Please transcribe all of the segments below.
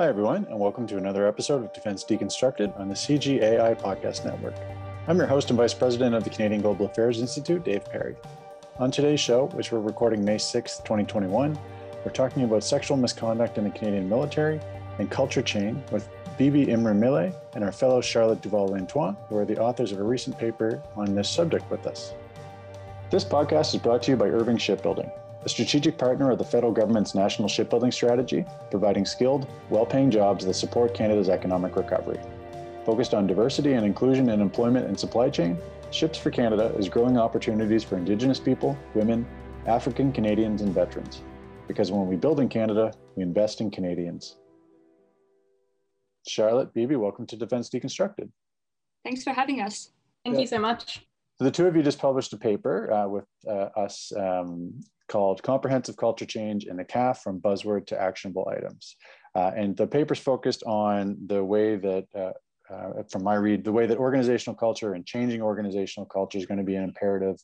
Hi, everyone, and welcome to another episode of Defense Deconstructed on the CGAI Podcast Network. I'm your host and Vice President of the Canadian Global Affairs Institute, Dave Perry. On today's show, which we're recording May 6, 2021, we're talking about sexual misconduct in the Canadian military and culture chain with Bibi Imre and our fellow Charlotte Duval-Lantoine, who are the authors of a recent paper on this subject with us. This podcast is brought to you by Irving Shipbuilding, a strategic partner of the federal government's national shipbuilding strategy, providing skilled, well paying jobs that support Canada's economic recovery. Focused on diversity and inclusion in employment and supply chain, Ships for Canada is growing opportunities for Indigenous people, women, African Canadians, and veterans. Because when we build in Canada, we invest in Canadians. Charlotte, Bibi, welcome to Defense Deconstructed. Thanks for having us. Thank yeah. you so much. So the two of you just published a paper uh, with uh, us um, called Comprehensive Culture Change in the CAF from Buzzword to Actionable Items. Uh, and the paper's focused on the way that, uh, uh, from my read, the way that organizational culture and changing organizational culture is going to be an imperative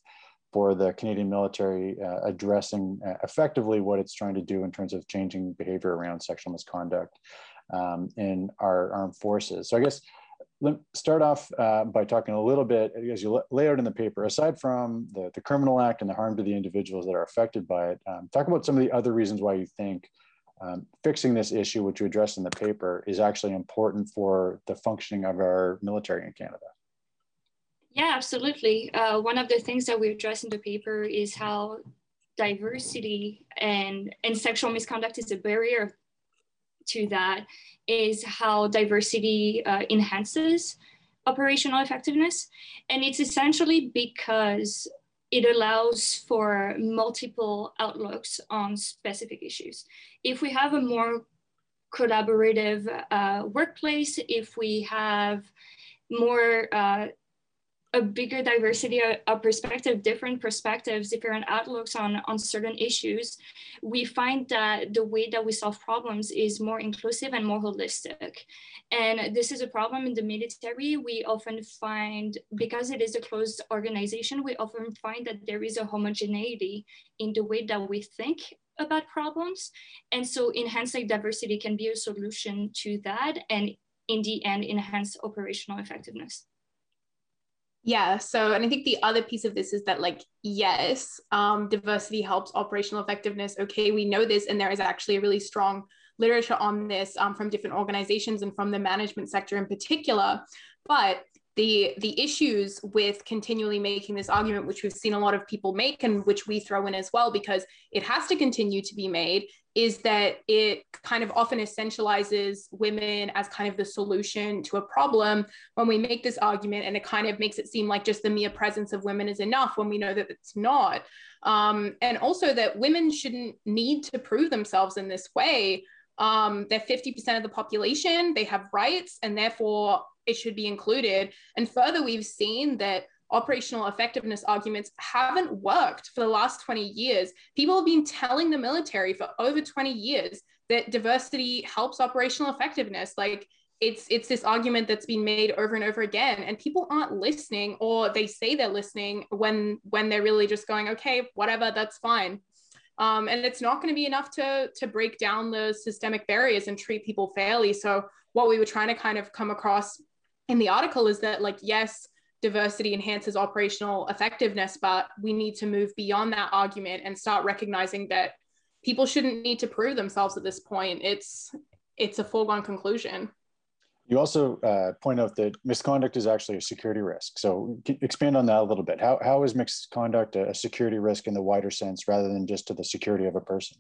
for the Canadian military uh, addressing uh, effectively what it's trying to do in terms of changing behavior around sexual misconduct um, in our armed forces. So I guess let start off uh, by talking a little bit, as you lay out in the paper, aside from the, the criminal act and the harm to the individuals that are affected by it, um, talk about some of the other reasons why you think um, fixing this issue, which you address in the paper, is actually important for the functioning of our military in Canada. Yeah, absolutely. Uh, one of the things that we address in the paper is how diversity and, and sexual misconduct is a barrier to that is how diversity uh, enhances operational effectiveness. And it's essentially because it allows for multiple outlooks on specific issues. If we have a more collaborative uh, workplace, if we have more uh, a bigger diversity of perspective, different perspectives, different outlooks on, on certain issues, we find that the way that we solve problems is more inclusive and more holistic. And this is a problem in the military. We often find, because it is a closed organization, we often find that there is a homogeneity in the way that we think about problems. And so enhancing diversity can be a solution to that and in the end, enhance operational effectiveness. Yeah. So, and I think the other piece of this is that, like, yes, um, diversity helps operational effectiveness. Okay, we know this, and there is actually a really strong literature on this um, from different organizations and from the management sector in particular. But the the issues with continually making this argument which we've seen a lot of people make and which we throw in as well because it has to continue to be made is that it kind of often essentializes women as kind of the solution to a problem when we make this argument. And it kind of makes it seem like just the mere presence of women is enough when we know that it's not. Um, and also that women shouldn't need to prove themselves in this way. Um, they're 50% of the population they have rights and therefore it should be included. And further, we've seen that operational effectiveness arguments haven't worked for the last 20 years. People have been telling the military for over 20 years that diversity helps operational effectiveness. Like it's it's this argument that's been made over and over again and people aren't listening or they say they're listening when when they're really just going okay whatever that's fine um, and it's not going to be enough to to break down the systemic barriers and treat people fairly so what we were trying to kind of come across in the article is that like yes diversity enhances operational effectiveness but we need to move beyond that argument and start recognizing that people shouldn't need to prove themselves at this point it's it's a foregone conclusion you also uh, point out that misconduct is actually a security risk. So expand on that a little bit. How, how is misconduct a security risk in the wider sense rather than just to the security of a person?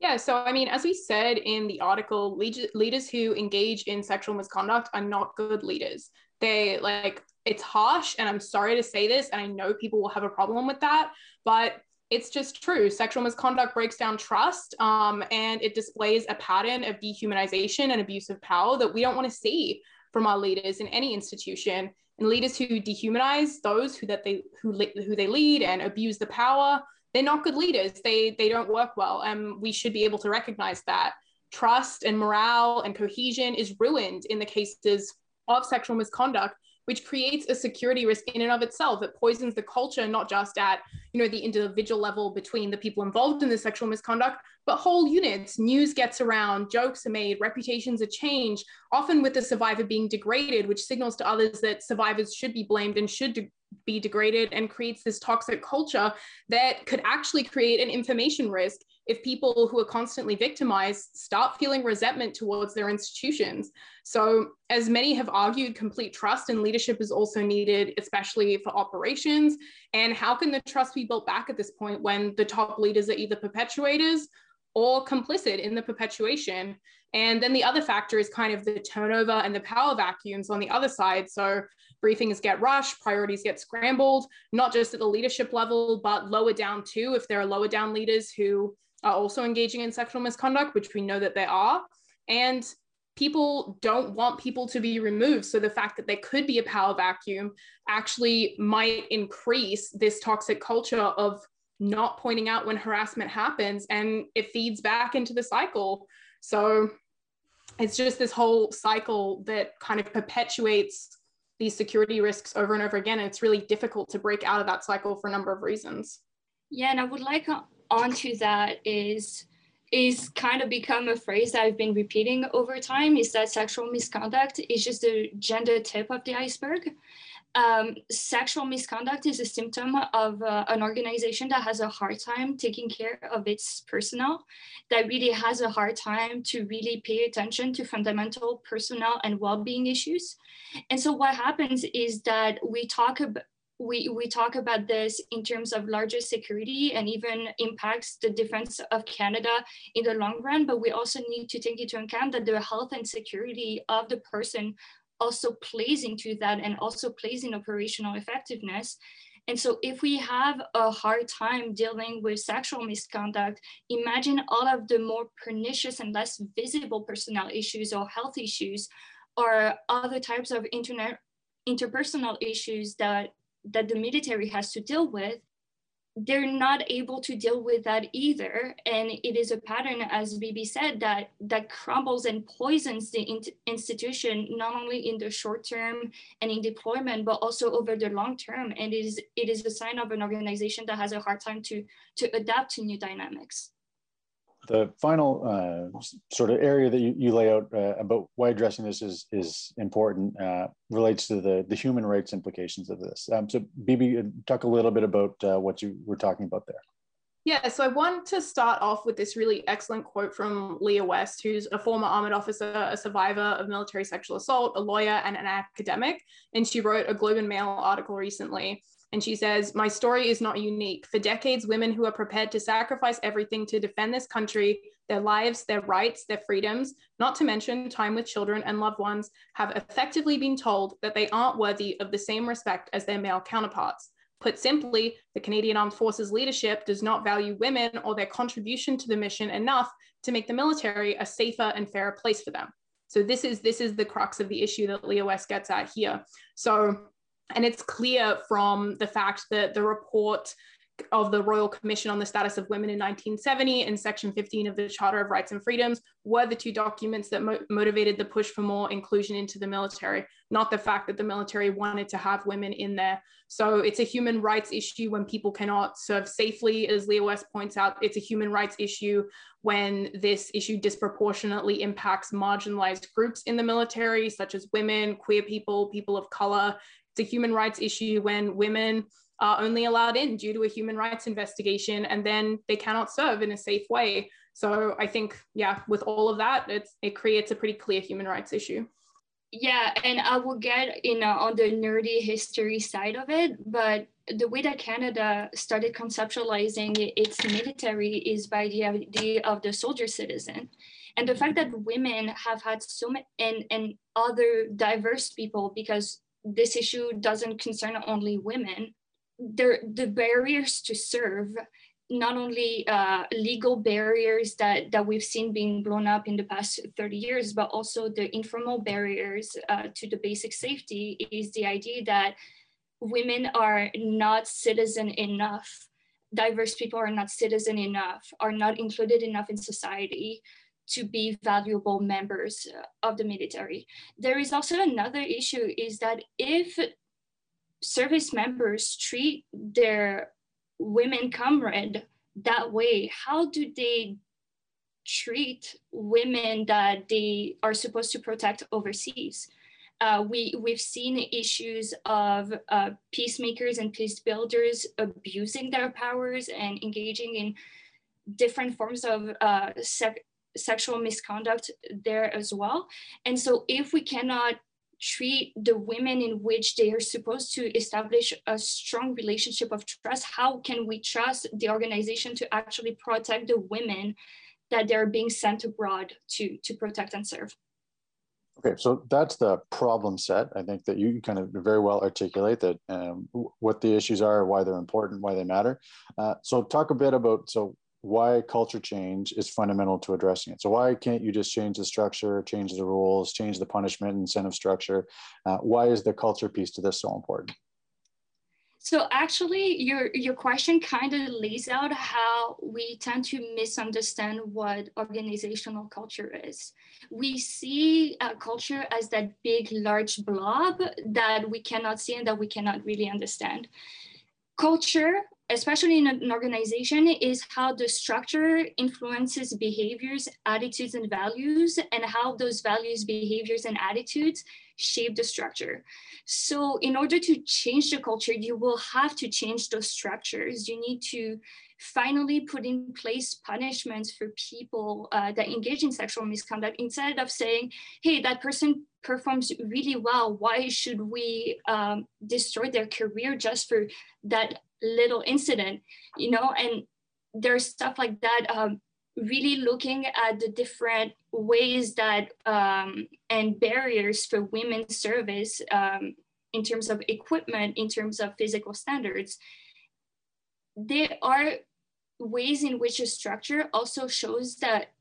Yeah, so I mean, as we said in the article, leaders who engage in sexual misconduct are not good leaders. They like, it's harsh, and I'm sorry to say this, and I know people will have a problem with that, but it's just true. Sexual misconduct breaks down trust um, and it displays a pattern of dehumanization and abuse of power that we don't want to see from our leaders in any institution. And leaders who dehumanize those who that they who who they lead and abuse the power they're not good leaders. They they don't work well, and we should be able to recognize that. Trust and morale and cohesion is ruined in the cases of sexual misconduct which creates a security risk in and of itself. It poisons the culture, not just at you know the individual level between the people involved in the sexual misconduct, but whole units. News gets around, jokes are made, reputations are changed, often with the survivor being degraded, which signals to others that survivors should be blamed and should be degraded and creates this toxic culture that could actually create an information risk if people who are constantly victimized start feeling resentment towards their institutions. So, as many have argued, complete trust and leadership is also needed, especially for operations. And how can the trust be built back at this point when the top leaders are either perpetuators or complicit in the perpetuation? And then the other factor is kind of the turnover and the power vacuums on the other side. So, briefings get rushed, priorities get scrambled, not just at the leadership level, but lower down too, if there are lower down leaders who are also engaging in sexual misconduct, which we know that they are. And people don't want people to be removed. So the fact that there could be a power vacuum actually might increase this toxic culture of not pointing out when harassment happens and it feeds back into the cycle. So it's just this whole cycle that kind of perpetuates these security risks over and over again. And it's really difficult to break out of that cycle for a number of reasons. Yeah, and I would like onto that is is kind of become a phrase that I've been repeating over time is that sexual misconduct is just the gender tip of the iceberg. Um, sexual misconduct is a symptom of uh, an organization that has a hard time taking care of its personnel, that really has a hard time to really pay attention to fundamental personnel and well-being issues. And so what happens is that we talk about we, we talk about this in terms of larger security and even impacts the defense of Canada in the long run, but we also need to take into account that the health and security of the person also plays into that and also plays in operational effectiveness. And so if we have a hard time dealing with sexual misconduct, imagine all of the more pernicious and less visible personnel issues or health issues or other types of internet interpersonal issues that that the military has to deal with, they're not able to deal with that either. And it is a pattern, as Bibi said, that that crumbles and poisons the in- institution not only in the short term and in deployment, but also over the long term. And it is it is a sign of an organization that has a hard time to to adapt to new dynamics the final uh, sort of area that you, you lay out uh, about why addressing this is is important uh, relates to the the human rights implications of this. Um, so, Bibi, uh, talk a little bit about uh, what you were talking about there. Yeah, so I want to start off with this really excellent quote from Leah West, who's a former armored officer, a survivor of military sexual assault, a lawyer, and an academic. And she wrote a Globe and Mail article recently and she says, My story is not unique. For decades, women who are prepared to sacrifice everything to defend this country, their lives, their rights, their freedoms, not to mention time with children and loved ones, have effectively been told that they aren't worthy of the same respect as their male counterparts. Put simply, the Canadian Armed Forces leadership does not value women or their contribution to the mission enough to make the military a safer and fairer place for them. So this is this is the crux of the issue that Leah West gets at here. So and it's clear from the fact that the report of the Royal Commission on the Status of Women in 1970 and Section 15 of the Charter of Rights and Freedoms were the two documents that mo- motivated the push for more inclusion into the military, not the fact that the military wanted to have women in there. So it's a human rights issue when people cannot serve safely, as Leah West points out. It's a human rights issue when this issue disproportionately impacts marginalized groups in the military, such as women, queer people, people of color, a human rights issue when women are only allowed in due to a human rights investigation and then they cannot serve in a safe way. So I think, yeah, with all of that, it's, it creates a pretty clear human rights issue. Yeah, and I will get you know on the nerdy history side of it, but the way that Canada started conceptualizing its military is by the idea of the soldier citizen. And the fact that women have had so many and, and other diverse people, because this issue doesn't concern only women. There, the barriers to serve, not only uh, legal barriers that, that we've seen being blown up in the past 30 years, but also the informal barriers uh, to the basic safety is the idea that women are not citizen enough diverse people are not citizen enough, are not included enough in society to be valuable members of the military. There is also another issue is that if service members treat their women comrade that way, how do they treat women that they are supposed to protect overseas? Uh, we, we've seen issues of uh, peacemakers and peace builders abusing their powers and engaging in different forms of uh, sec- sexual misconduct there as well. And so if we cannot treat the women in which they are supposed to establish a strong relationship of trust, how can we trust the organization to actually protect the women that they're being sent abroad to, to protect and serve? Okay, so that's the problem set. I think that you kind of very well articulate that um, what the issues are, why they're important, why they matter. Uh, so talk a bit about so why culture change is fundamental to addressing it. So why can't you just change the structure, change the rules, change the punishment incentive structure? Uh, why is the culture piece to this so important? So actually, your your question kind of lays out how we tend to misunderstand what organizational culture is. We see culture as that big, large blob that we cannot see and that we cannot really understand. Culture especially in an organization, is how the structure influences behaviors, attitudes, and values, and how those values, behaviors, and attitudes shape the structure. So, in order to change the culture, you will have to change those structures. You need to finally put in place punishments for people uh, that engage in sexual misconduct instead of saying, hey, that person performs really well. Why should we um, destroy their career just for that little incident, you know, and there's stuff like that. Um, really looking at the different ways that um, and barriers for women's service um, in terms of equipment, in terms of physical standards. There are ways in which a structure also shows that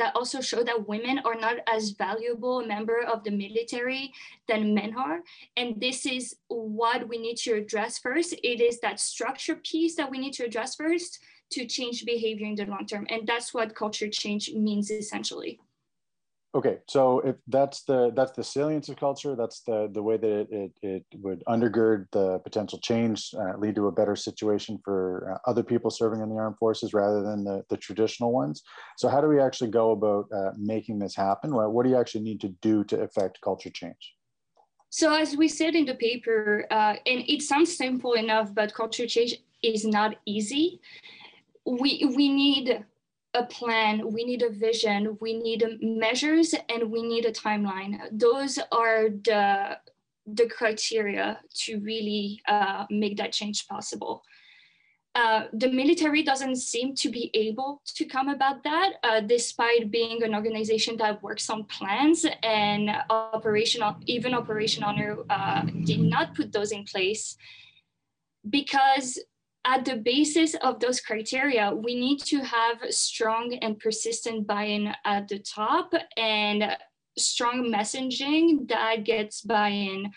that also show that women are not as valuable a member of the military than men are. And this is what we need to address first. It is that structure piece that we need to address first to change behavior in the long term. And that's what culture change means essentially. Okay, so if that's the that's the salience of culture, that's the the way that it it, it would undergird the potential change, uh, lead to a better situation for uh, other people serving in the armed forces rather than the the traditional ones. So how do we actually go about uh, making this happen? What, what do you actually need to do to affect culture change? So as we said in the paper, uh, and it sounds simple enough, but culture change is not easy. We we need a plan, we need a vision, we need measures, and we need a timeline. Those are the, the criteria to really uh, make that change possible. Uh, the military doesn't seem to be able to come about that, uh, despite being an organization that works on plans and operational, even Operation Honor uh, did not put those in place because at the basis of those criteria, we need to have strong and persistent buy-in at the top and strong messaging that gets buy-in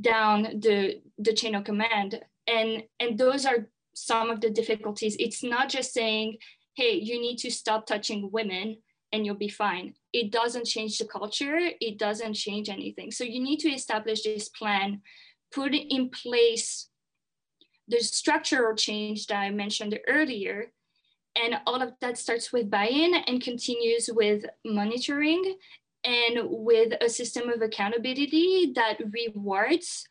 down the, the chain of command. And, and those are some of the difficulties. It's not just saying, hey, you need to stop touching women and you'll be fine. It doesn't change the culture. It doesn't change anything. So you need to establish this plan, put in place the structural change that I mentioned earlier. And all of that starts with buy-in and continues with monitoring and with a system of accountability that rewards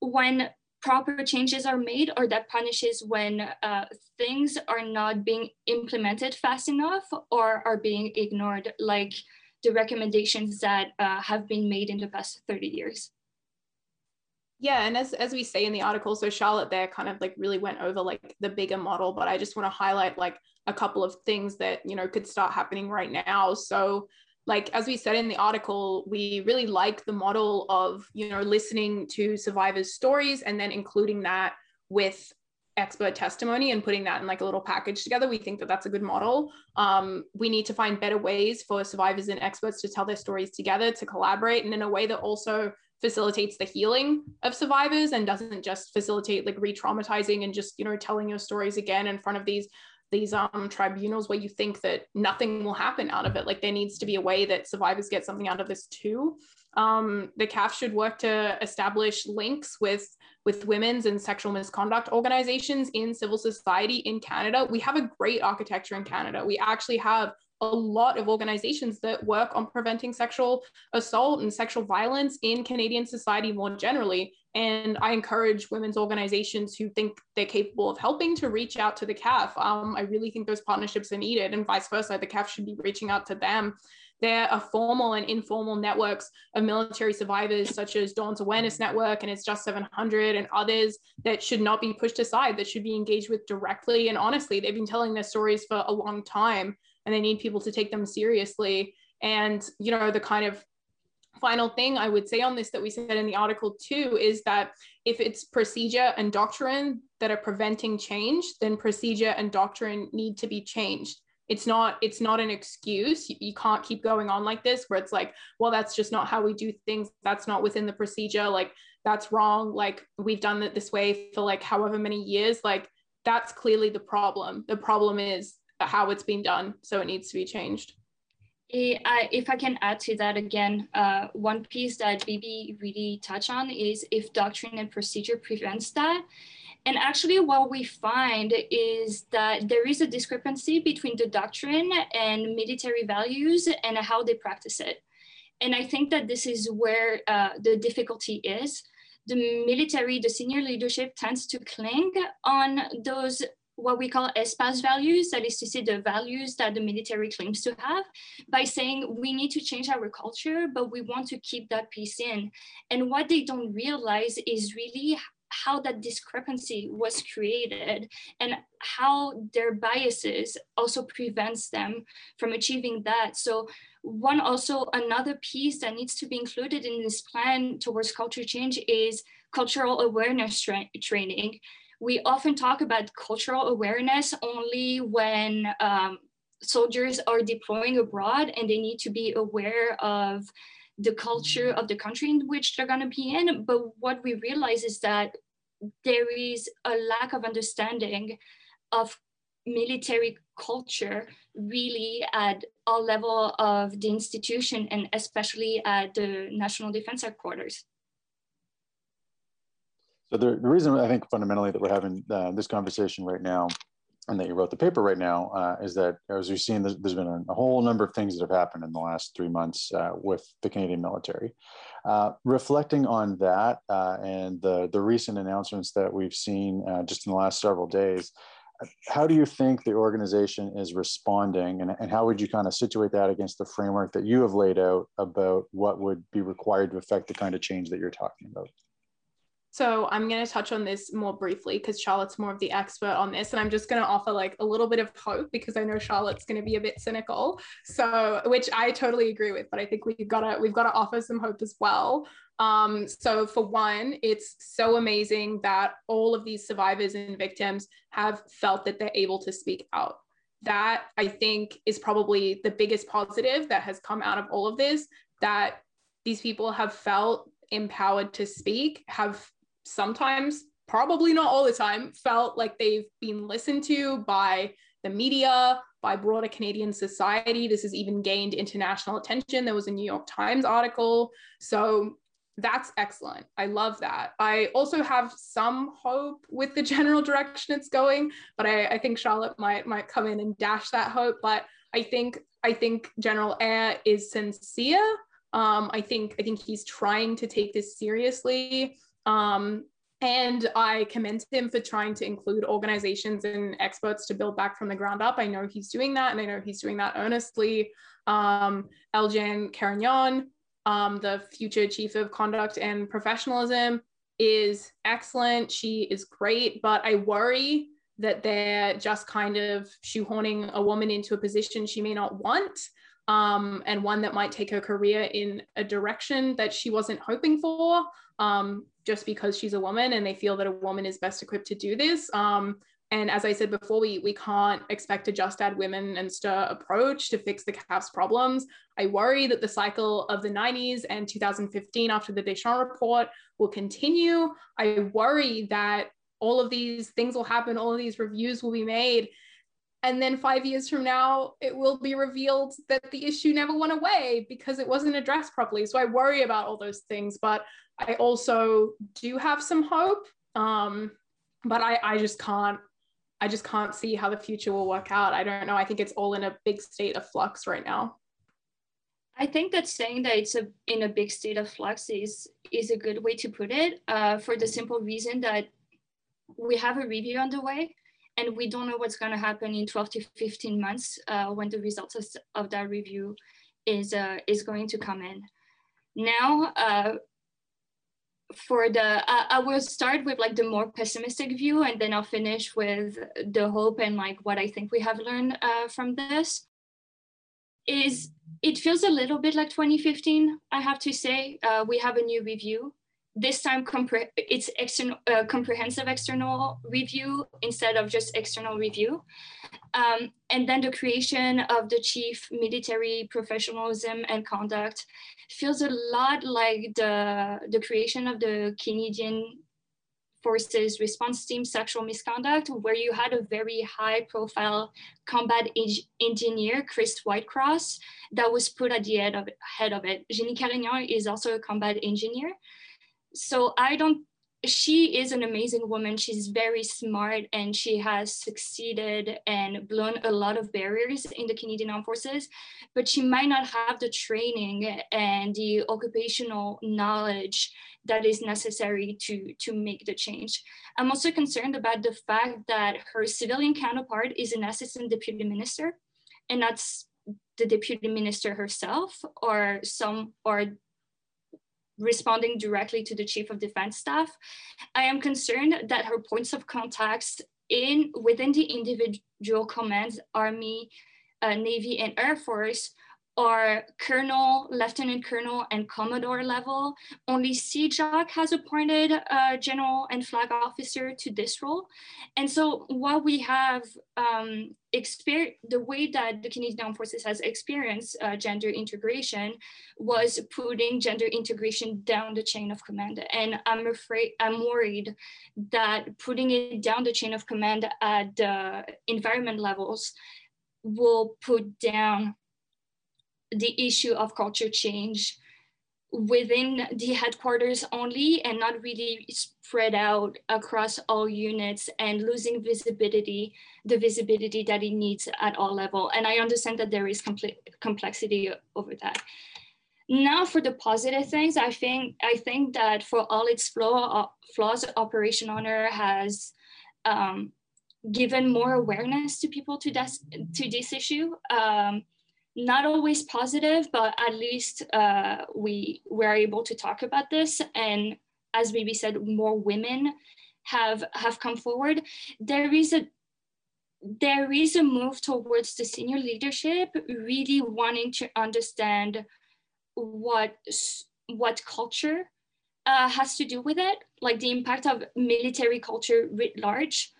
when proper changes are made or that punishes when uh, things are not being implemented fast enough or are being ignored, like the recommendations that uh, have been made in the past 30 years. Yeah, and as as we say in the article, so Charlotte there kind of like really went over like the bigger model, but I just want to highlight like a couple of things that you know could start happening right now. So like as we said in the article we really like the model of you know listening to survivors stories and then including that with expert testimony and putting that in like a little package together we think that that's a good model um, we need to find better ways for survivors and experts to tell their stories together to collaborate and in a way that also facilitates the healing of survivors and doesn't just facilitate like re-traumatizing and just you know telling your stories again in front of these these um, tribunals where you think that nothing will happen out of it. Like there needs to be a way that survivors get something out of this too. Um, the CAF should work to establish links with with women's and sexual misconduct organizations in civil society in Canada. We have a great architecture in Canada. We actually have a lot of organizations that work on preventing sexual assault and sexual violence in Canadian society more generally. And I encourage women's organizations who think they're capable of helping to reach out to the CAF. Um, I really think those partnerships are needed, and vice versa. The CAF should be reaching out to them. There are formal and informal networks of military survivors, such as Dawn's Awareness Network and it's Just 700 and others that should not be pushed aside, that should be engaged with directly and honestly. They've been telling their stories for a long time and they need people to take them seriously. And, you know, the kind of final thing I would say on this that we said in the article too is that if it's procedure and doctrine that are preventing change, then procedure and doctrine need to be changed. It's not it's not an excuse. You, can't keep going on like this where it's like, well, that's just not how we do things. That's not within the procedure. Like that's wrong. Like we've done it this way for like however many years. Like that's clearly the problem. The problem is how it's been done. So it needs to be changed. If I can add to that again, uh, one piece that Bibi really touched on is if doctrine and procedure prevents that. And actually, what we find is that there is a discrepancy between the doctrine and military values and how they practice it. And I think that this is where uh, the difficulty is. The military, the senior leadership tends to cling on those what we call espoused values, that is to say the values that the military claims to have, by saying we need to change our culture, but we want to keep that piece in. And what they don't realize is really how that discrepancy was created and how their biases also prevents them from achieving that. So one also another piece that needs to be included in this plan towards culture change is cultural awareness tra training we often talk about cultural awareness only when um, soldiers are deploying abroad and they need to be aware of the culture of the country in which they're going to be in. But what we realize is that there is a lack of understanding of military culture really at all level of the institution and especially at the national defense headquarters so the, the reason I think fundamentally that we're having uh, this conversation right now and that you wrote the paper right now uh, is that as we've seen, there's, there's been a, a, whole number of things that have happened in the last three months uh, with the Canadian military. Uh, reflecting on that uh, and the, the recent announcements that we've seen uh, just in the last several days, how do you think the organization is responding and, and how would you kind of situate that against the framework that you have laid out about what would be required to affect the kind of change that you're talking about? So I'm going to touch on this more briefly because Charlotte's more of the expert on this. And I'm just going to offer like a little bit of hope because I know Charlotte's going to be a bit cynical. So, which I totally agree with, but I think we've got to, we've got to offer some hope as well. Um, so for one, it's so amazing that all of these survivors and victims have felt that they're able to speak out. That I think is probably the biggest positive that has come out of all of this, that these people have felt empowered to speak, have sometimes, probably not all the time, felt like they've been listened to by the media, by broader Canadian society. This has even gained international attention. There was a New York Times article. So that's excellent. I love that. I also have some hope with the general direction it's going, but I, I think Charlotte might might come in and dash that hope. But I think I think General Eyre is sincere. Um, I think I think he's trying to take this seriously. Um, and I commend him for trying to include organizations and experts to build back from the ground up. I know he's doing that, and I know he's doing that earnestly. Um, Eljan Carignan, um, the future chief of conduct and professionalism, is excellent. She is great, but I worry that they're just kind of shoehorning a woman into a position she may not want. Um, and one that might take her career in a direction that she wasn't hoping for um, just because she's a woman and they feel that a woman is best equipped to do this. Um, and as I said before, we, we can't expect a just add women and stir approach to fix the CAF's problems. I worry that the cycle of the 90s and 2015 after the Deschamps report will continue. I worry that all of these things will happen, all of these reviews will be made. and then five years from now it will be revealed that the issue never went away because it wasn't addressed properly so i worry about all those things but i also do have some hope um, but I, I just can't i just can't see how the future will work out. I don't know. I think it's all in a big state of flux right now. I think that saying that it's a, in a big state of flux is is a good way to put it uh, for the simple reason that we have a review underway and we don't know what's going to happen in 12 to 15 months uh, when the results of, of that review is uh, is going to come in. Now, uh, for the I will start with like the more pessimistic view, and then I'll finish with the hope and like what I think we have learned uh, from this. Is it feels a little bit like 2015, I have to say. Uh, we have a new review. This time, compre- it's external, uh, comprehensive external review instead of just external review. Um, and then the creation of the chief military professionalism and conduct feels a lot like the, the creation of the Canadian Forces Response Team Sexual Misconduct, where you had a very high profile combat engineer, Chris Whitecross, that was put at the head of it. Head of it. Jennie Carignan is also a combat engineer. So I don't she is an amazing woman. She's very smart and she has succeeded and blown a lot of barriers in the Canadian Armed Forces, but she might not have the training and the occupational knowledge that is necessary to, to make the change. I'm also concerned about the fact that her civilian counterpart is an assistant deputy minister, and that's the deputy minister herself or some or responding directly to the chief of defense staff. I am concerned that her points of contacts in within the individual commands, Army, uh, Navy, and Air Force are colonel, lieutenant colonel, and commodore level. Only CJOC has appointed a general and flag officer to this role. And so what we have um, experienced, the way that the Canadian Armed Forces has experienced uh, gender integration was putting gender integration down the chain of command. And I'm afraid, I'm worried that putting it down the chain of command at the environment levels will put down the issue of culture change within the headquarters only and not really spread out across all units and losing visibility the visibility that it needs at all level. And i understand that there is complexity over that. Now for the positive things i think i think that for all its flaw, uh, flaws operation honor has um, given more awareness to people to this to this issue. Um, not always positive, but at least uh, we were able to talk about this. And as Bibi said, more women have have come forward. There is a there is a move towards the senior leadership really wanting to understand what what culture uh, has to do with it, like the impact of military culture writ large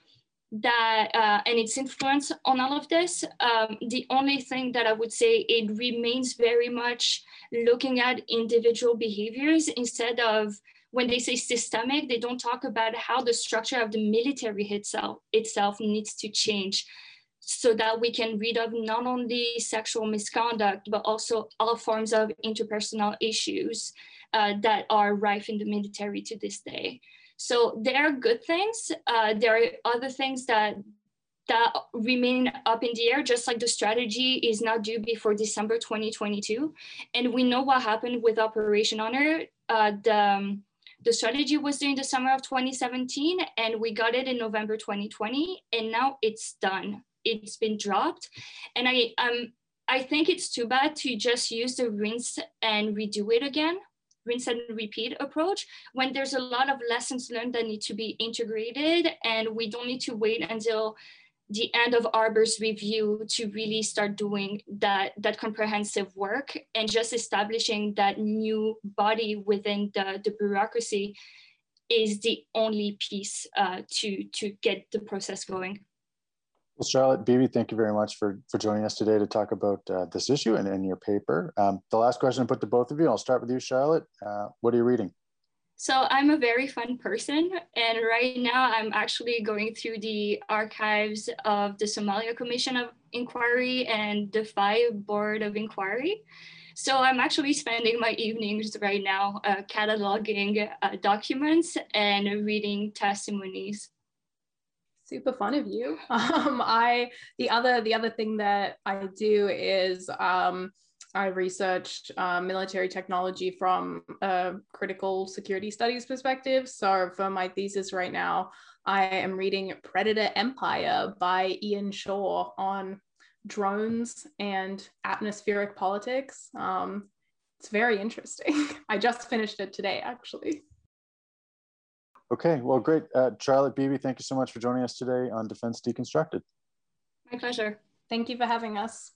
that uh, and its influence on all of this. Um, the only thing that I would say it remains very much looking at individual behaviors instead of when they say systemic, they don't talk about how the structure of the military itself itself needs to change so that we can rid of not only sexual misconduct, but also all forms of interpersonal issues uh, that are rife in the military to this day. So there are good things. Uh, there are other things that that remain up in the air, just like the strategy is not due before December 2022. And we know what happened with Operation Honor. Uh, the, um, the strategy was during the summer of 2017, and we got it in November 2020, and now it's done. It's been dropped. And I, um, I think it's too bad to just use the rinse and redo it again rinse and repeat approach when there's a lot of lessons learned that need to be integrated and we don't need to wait until the end of Arbour's review to really start doing that, that comprehensive work and just establishing that new body within the, the bureaucracy is the only piece uh, to, to get the process going. Well, Charlotte, Bibi, thank you very much for, for joining us today to talk about uh, this issue and, and your paper. Um, the last question I put to both of you, I'll start with you, Charlotte. Uh, what are you reading? So I'm a very fun person. And right now I'm actually going through the archives of the Somalia Commission of Inquiry and the FAI Board of Inquiry. So I'm actually spending my evenings right now uh, cataloging uh, documents and reading testimonies. Super fun of you. Um, I the other the other thing that I do is um, I researched uh, military technology from a critical security studies perspective. So for my thesis right now, I am reading Predator Empire by Ian Shaw on drones and atmospheric politics. Um, it's very interesting. I just finished it today, actually. Okay, well, great. Uh, Charlotte Bibi, thank you so much for joining us today on Defense Deconstructed. My pleasure. Thank you for having us.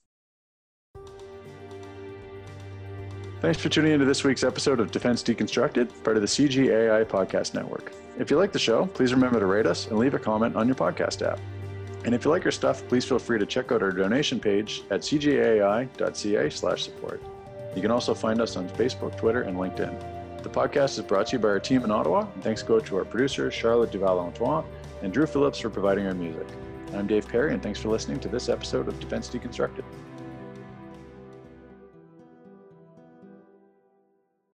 Thanks for tuning into this week's episode of Defense Deconstructed, part of the CGAI Podcast Network. If you like the show, please remember to rate us and leave a comment on your podcast app. And if you like our stuff, please feel free to check out our donation page at cgai.ca slash support. You can also find us on Facebook, Twitter, and LinkedIn. The podcast is brought to you by our team in Ottawa, thanks go to our producer, Charlotte Duval-Lantoine, and Drew Phillips for providing our music. I'm Dave Perry, and thanks for listening to this episode of Defense Deconstructed.